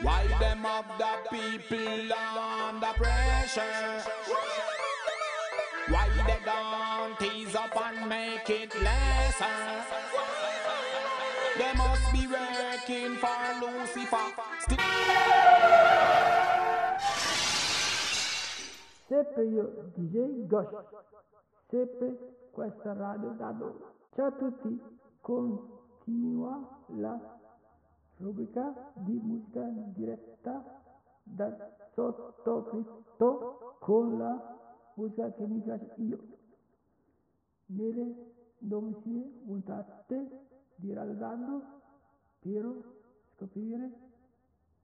Why them of the people under pressure? Why they don't tease up and make it lesser? They must be working for Lucifer. Still Sempre io, DJ Ghost, sempre questa radio da dove. Ciao a tutti, continua la rubrica di musica diretta dal sottoscritto con la musica che mi piace io. Nelle nuovissime puntate di Rallando per scoprire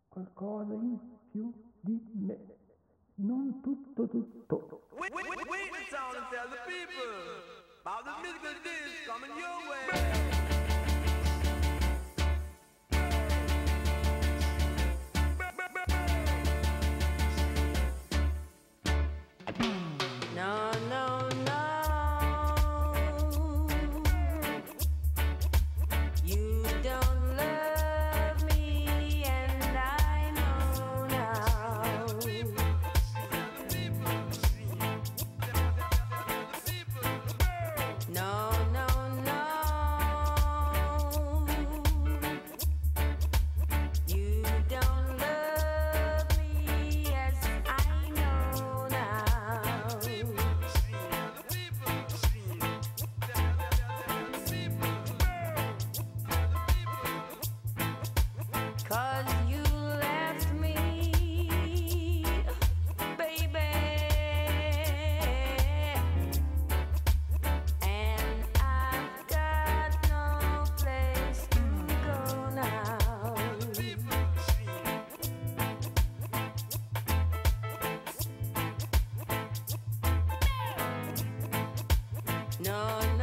qualcosa in più di me. Non tutto tutto. Wait, wait, wait, No,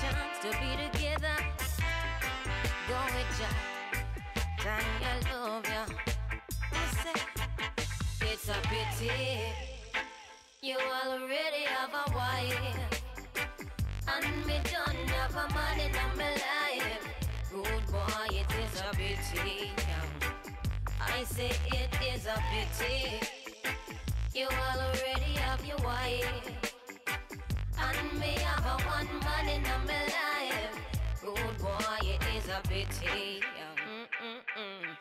chance to be together, go with ya, Tanya love ya. I it's a pity you already have a wife, and me don't have a man in my life. Good boy, it is a pity. I say it is a pity. You already have your wife, me have a one man in my life. Good boy, it is a pity. Mm-mm-mm.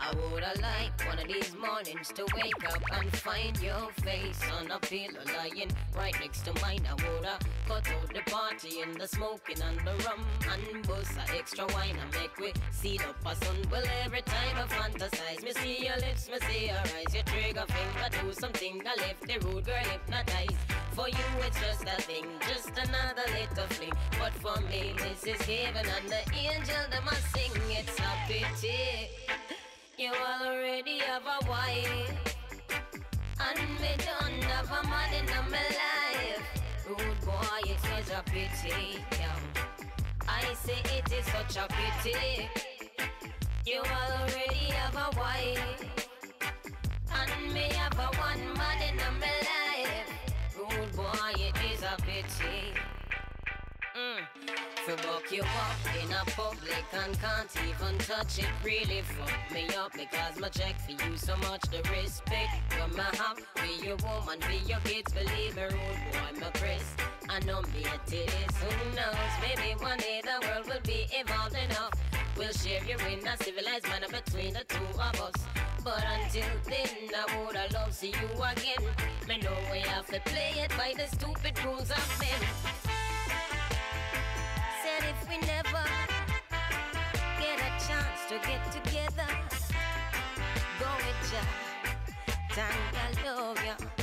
I woulda liked one of these mornings to wake up and find your face on a pillow lying right next to mine. I woulda cut out the party and the smoking and the rum and bust a extra wine and make we see up a sun. Well, every time I fantasize, me see your lips, me see your eyes, your trigger finger do something that left the rude girl hypnotized. For you, it's just a thing, just another little fling. But for me, this is heaven and the angel that must sing. It's a pity. You already have a wife. And me don't have a man in my life. Rude boy, it is such a pity. Yeah. I say it is such a pity. You already have a wife. And me have a one man in my life. Boy, it is a pity. Mm. For buck you up in a public and can't even touch it. Really fuck me up because my check for you so much the respect you my have be your woman, be your kids. Believe me, rude boy, my Chris. I know me a it is. Who knows? Maybe one day the world will be evolved enough. We'll share you in a civilized manner between the two of us. But until then, I would have loved to see you again. Me know we have to play it by the stupid rules of men. Said if we never get a chance to get together, go with ya. Time I love ya.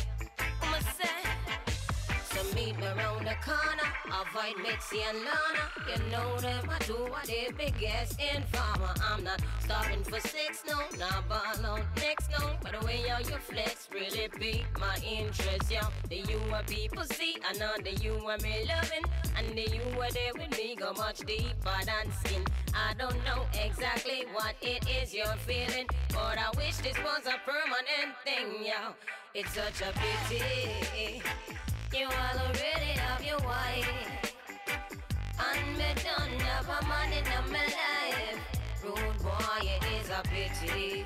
I'ma meet me round the corner, avoid Mitzi and Lana. You know them, I do what they biggest informer. I'm not stopping for sex, no, not ball out next, no. But the way how you flex really pique my interest, yeah. The you are people see, I know the you are me loving. And the you are there with me go much deeper than skin. I don't know exactly what it is you're feeling, but I wish this was a permanent thing, yeah. It's such a pity. You already have your wife. And me don't have a man in my life Rude boy, it is a pity.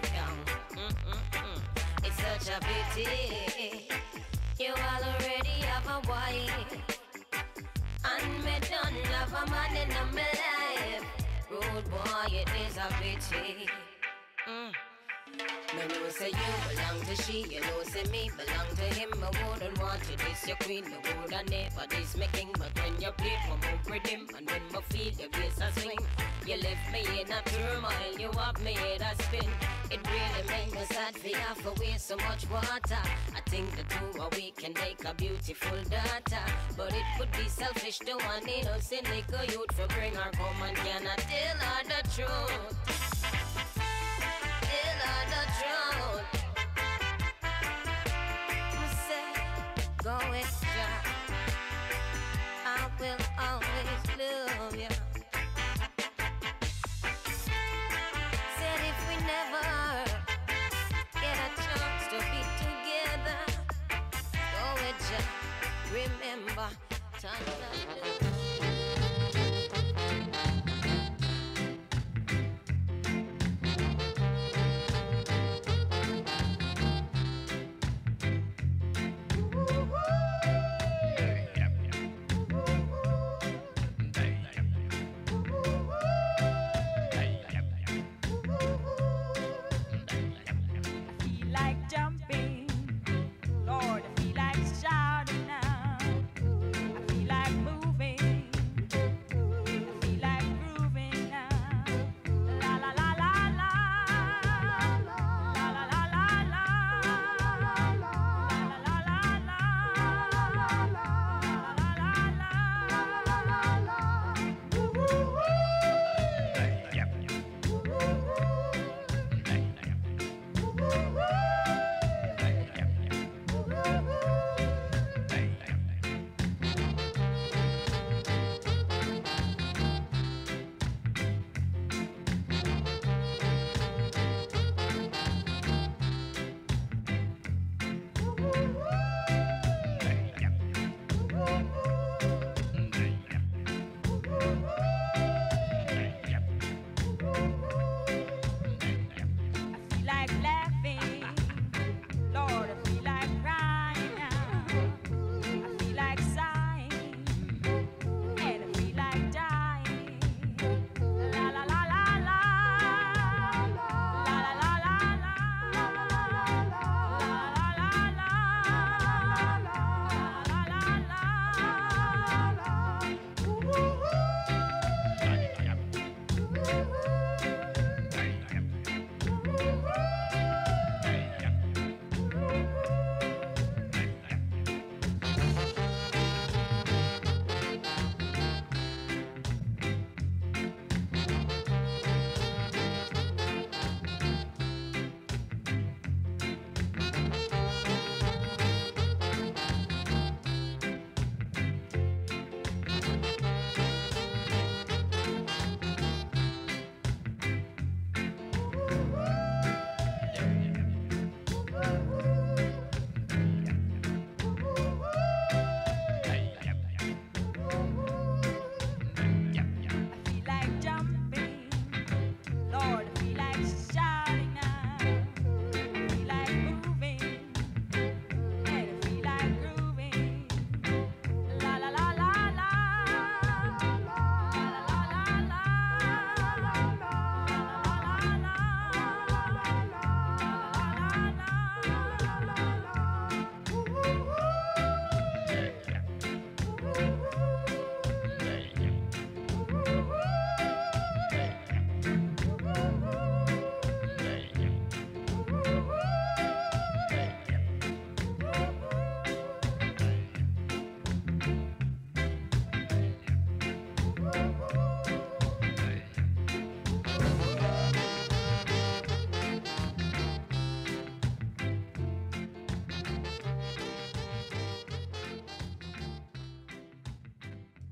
Mm-mm-mm. It's such a pity. You already have a wife. And me don't have a man in my life Rude boy, it is a pity. Mm. Me know say you belong to she, you know say me belong to him. I wouldn't want you this your queen, me woulda never this my king. But when you play, my move with him, and when my feel your bass a swing, you left me in a turmoil, you have me in a spin. It really make me sad for have to waste so much water. I think the two of we can make a beautiful daughter, but it would be selfish to one innocent little youth for bring her home and cannot tell her the truth. Time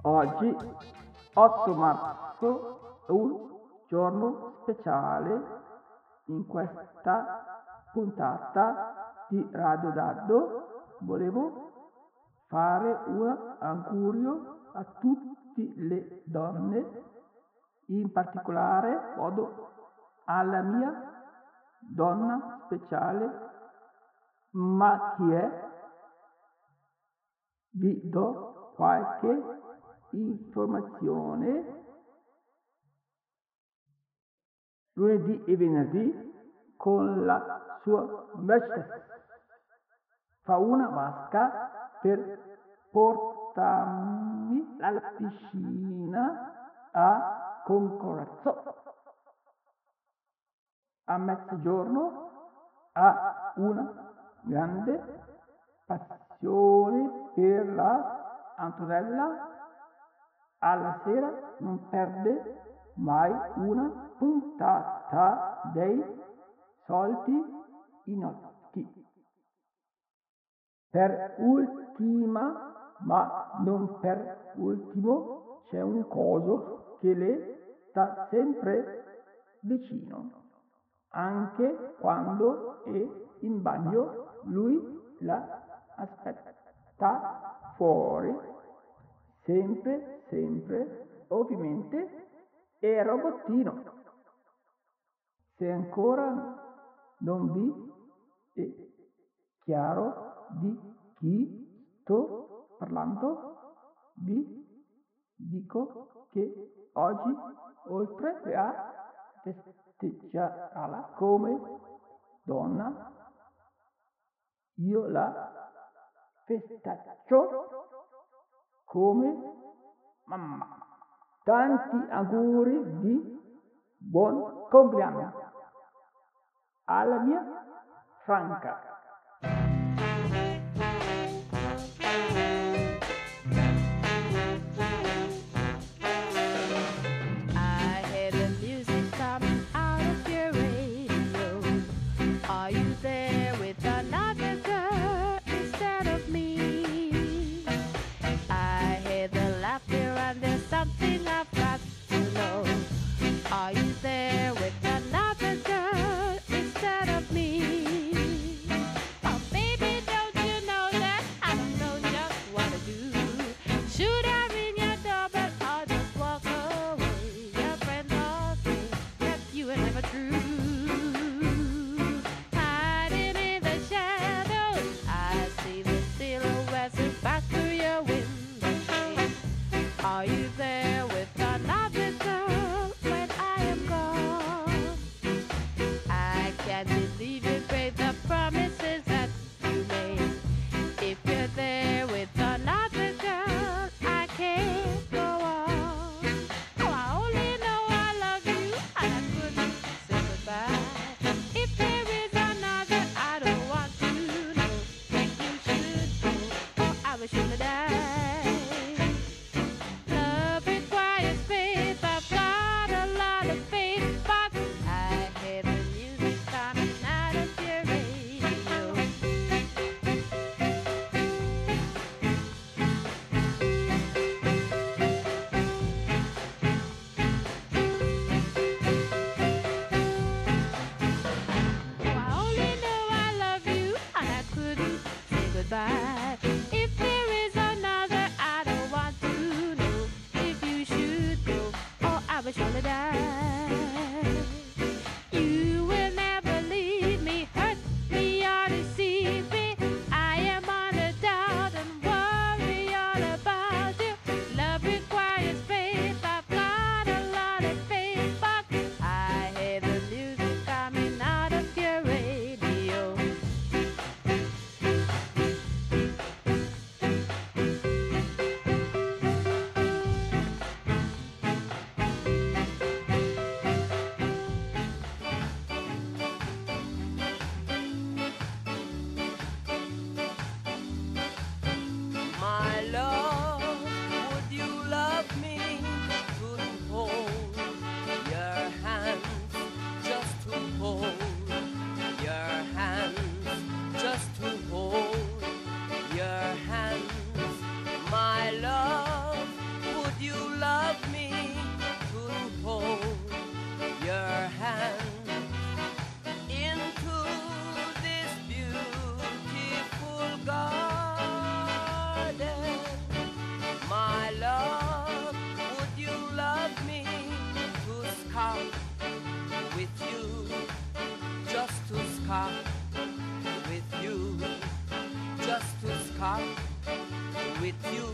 Oggi, 8 marzo, è un giorno speciale in questa puntata di Radio Daddo. Volevo fare un augurio a tutte le donne, in particolare modo alla mia donna speciale, ma chi è? Vi do qualche informazione. Lunedì e venerdì con la sua Mercedes fa una vasca per portarmi alla piscina a Concorso. A mezzogiorno ha una grande passione per la Antonella. Alla sera non perde mai una puntata dei soliti inotti. Per ultima, ma non per ultimo, c'è un coso che le sta sempre vicino. Anche quando è in bagno, lui la aspetta fuori, sempre, sempre, ovviamente, è robottino. Se ancora non vi è chiaro di chi sto parlando, vi dico che oggi, oltre a festeggiarla come donna, io la festeggio come mamma. Tanti auguri di buon compleanno alla mia Franca. with you.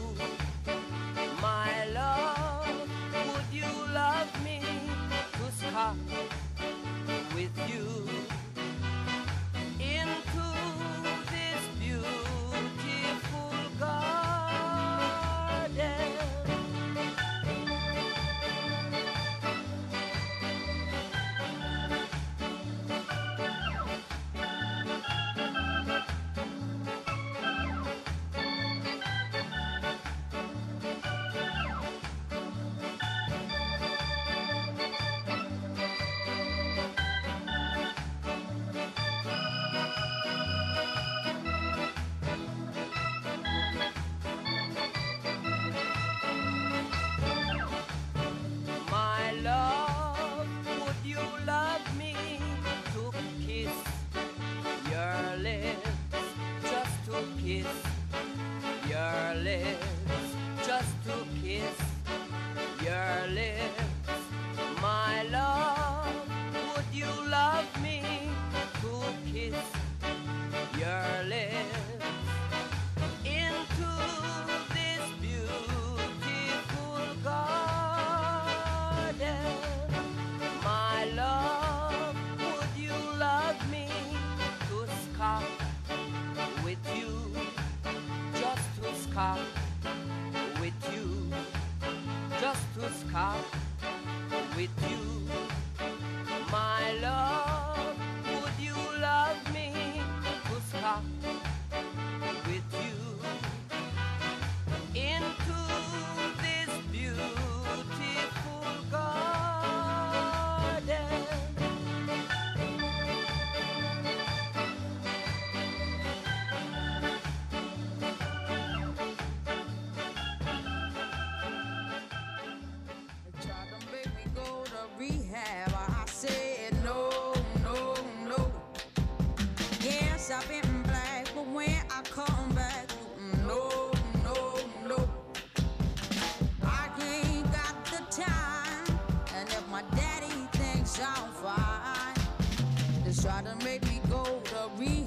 rehab. I said no, no, no. Yes, I've been black, but when I come back, no, no, no. I ain't got the time, and if my daddy thinks I'm fine, just try to make me go to rehab.